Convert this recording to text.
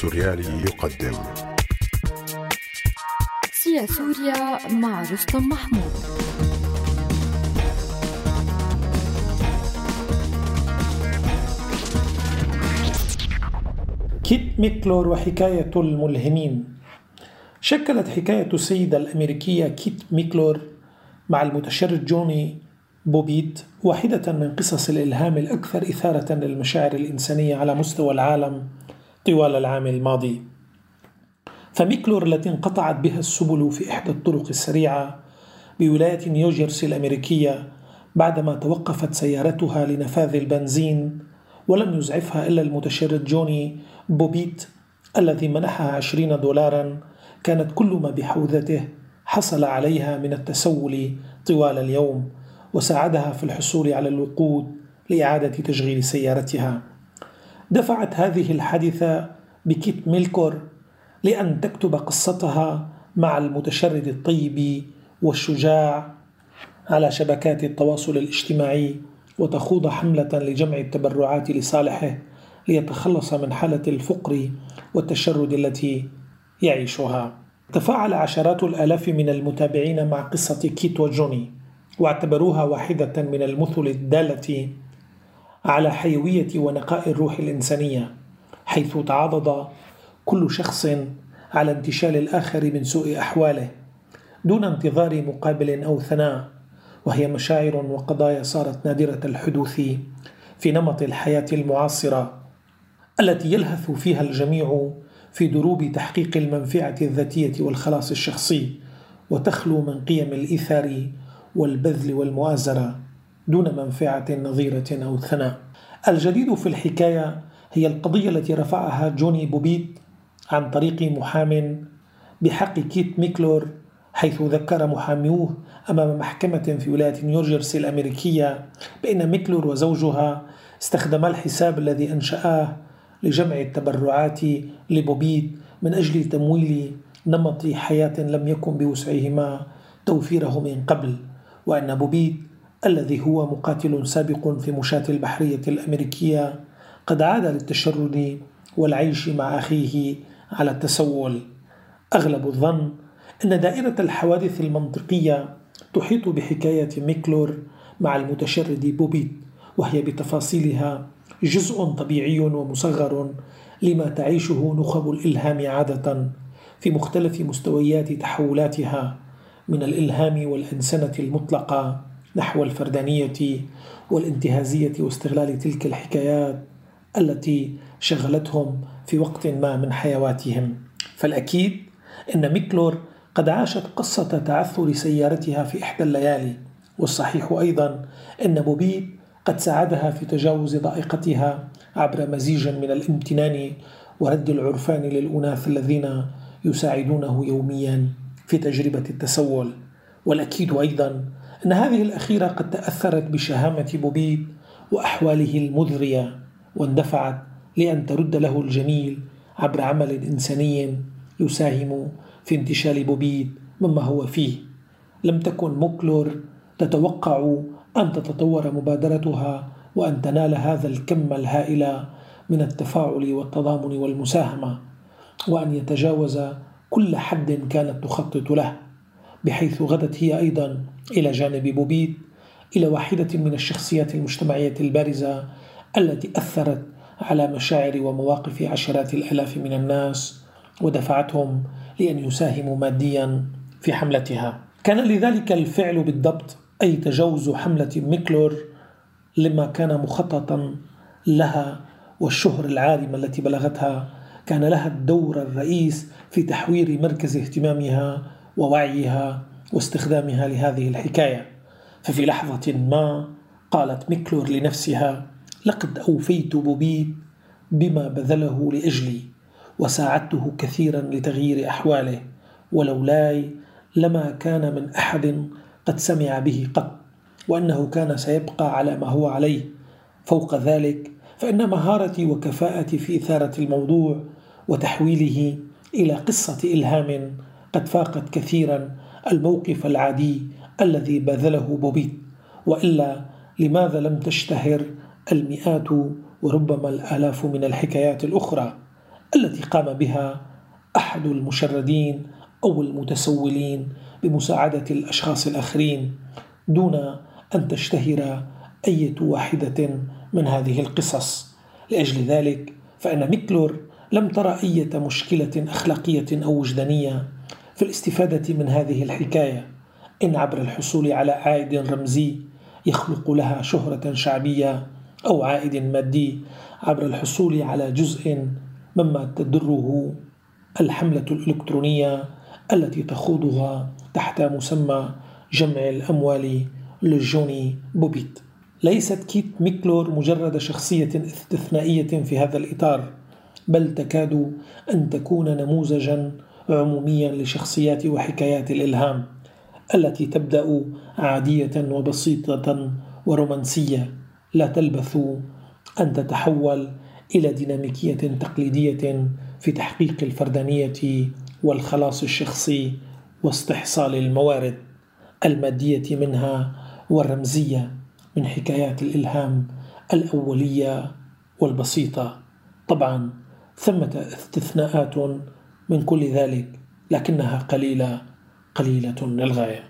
السوريالي يقدم. سيا سوريا مع رستم محمود. كيت ميكلور وحكاية الملهمين. شكلت حكاية السيدة الأمريكية كيت ميكلور مع المتشرد جوني بوبيت واحدة من قصص الإلهام الأكثر إثارة للمشاعر الإنسانية على مستوى العالم. طوال العام الماضي. فميكلور التي انقطعت بها السبل في إحدى الطرق السريعة بولاية نيوجيرسي الأمريكية بعدما توقفت سيارتها لنفاذ البنزين ولم يزعفها إلا المتشرد جوني بوبيت الذي منحها عشرين دولارا كانت كل ما بحوزته حصل عليها من التسول طوال اليوم وساعدها في الحصول على الوقود لإعادة تشغيل سيارتها. دفعت هذه الحادثة بكيت ميلكور لأن تكتب قصتها مع المتشرد الطيب والشجاع على شبكات التواصل الاجتماعي وتخوض حملة لجمع التبرعات لصالحه ليتخلص من حالة الفقر والتشرد التي يعيشها. تفاعل عشرات الآلاف من المتابعين مع قصة كيت وجوني واعتبروها واحدة من المثل الدالة على حيوية ونقاء الروح الإنسانية حيث تعاضد كل شخص على انتشال الآخر من سوء أحواله دون انتظار مقابل أو ثناء وهي مشاعر وقضايا صارت نادرة الحدوث في نمط الحياة المعاصرة التي يلهث فيها الجميع في دروب تحقيق المنفعة الذاتية والخلاص الشخصي وتخلو من قيم الإيثار والبذل والمؤازرة. دون منفعة نظيرة أو ثناء. الجديد في الحكاية هي القضية التي رفعها جوني بوبيت عن طريق محام بحق كيت ميكلور حيث ذكر محاميوه أمام محكمة في ولاية نيوجيرسي الأمريكية بأن ميكلور وزوجها استخدما الحساب الذي أنشآه لجمع التبرعات لبوبيت من أجل تمويل نمط حياة لم يكن بوسعهما توفيره من قبل وأن بوبيت الذي هو مقاتل سابق في مشاة البحرية الأمريكية قد عاد للتشرد والعيش مع أخيه على التسول. أغلب الظن أن دائرة الحوادث المنطقية تحيط بحكاية ميكلور مع المتشرد بوبيت وهي بتفاصيلها جزء طبيعي ومصغر لما تعيشه نخب الإلهام عادة في مختلف مستويات تحولاتها من الإلهام والأنسنة المطلقة نحو الفردانية والانتهازية واستغلال تلك الحكايات التي شغلتهم في وقت ما من حيواتهم. فالأكيد أن ميكلور قد عاشت قصة تعثر سيارتها في إحدى الليالي والصحيح أيضا أن بوبيت قد ساعدها في تجاوز ضائقتها عبر مزيج من الامتنان ورد العرفان للأناث الذين يساعدونه يوميا في تجربة التسول. والأكيد أيضا أن هذه الأخيرة قد تأثرت بشهامة بوبيت وأحواله المذرية واندفعت لأن ترد له الجميل عبر عمل إنساني يساهم في انتشال بوبيت مما هو فيه. لم تكن موكلور تتوقع أن تتطور مبادرتها وأن تنال هذا الكم الهائل من التفاعل والتضامن والمساهمة وأن يتجاوز كل حد كانت تخطط له. بحيث غدت هي أيضا إلى جانب بوبيت إلى واحدة من الشخصيات المجتمعية البارزة التي أثرت على مشاعر ومواقف عشرات الآلاف من الناس ودفعتهم لأن يساهموا ماديا في حملتها. كان لذلك الفعل بالضبط أي تجاوز حملة ميكلور لما كان مخططا لها والشهرة العارمة التي بلغتها كان لها الدور الرئيس في تحوير مركز اهتمامها ووعيها واستخدامها لهذه الحكاية. ففي لحظة ما قالت ميكلور لنفسها لقد أوفيت بوبيت بما بذله لأجلي وساعدته كثيرا لتغيير أحواله ولولاي لما كان من أحد قد سمع به قط وأنه كان سيبقى على ما هو عليه. فوق ذلك فإن مهارتي وكفاءتي في إثارة الموضوع وتحويله إلى قصة إلهام قد فاقت كثيرا الموقف العادي الذي بذله بوبيت وإلا لماذا لم تشتهر المئات وربما الآلاف من الحكايات الأخرى التي قام بها أحد المشردين أو المتسولين بمساعدة الأشخاص الآخرين دون أن تشتهر أية واحدة من هذه القصص؟ لأجل ذلك فإن ميكلور لم ترى أية مشكلة أخلاقية أو وجدانية في الاستفادة من هذه الحكاية. إن عبر الحصول على عائد رمزي يخلق لها شهرة شعبية أو عائد مادي عبر الحصول على جزء مما تدره الحملة الإلكترونية التي تخوضها تحت مسمى جمع الأموال لجوني بوبيت. ليست كيت ميكلور مجرد شخصية استثنائية في هذا الإطار بل تكاد أن تكون نموذجا عموميا لشخصيات وحكايات الإلهام التي تبدأ عادية وبسيطة ورومانسية. لا تلبث أن تتحول إلى ديناميكية تقليدية في تحقيق الفردانية والخلاص الشخصي واستحصال الموارد المادية منها والرمزية من حكايات الإلهام الأولية والبسيطة. طبعا ثمة استثناءات من كل ذلك لكنها قليلة قليلة للغاية.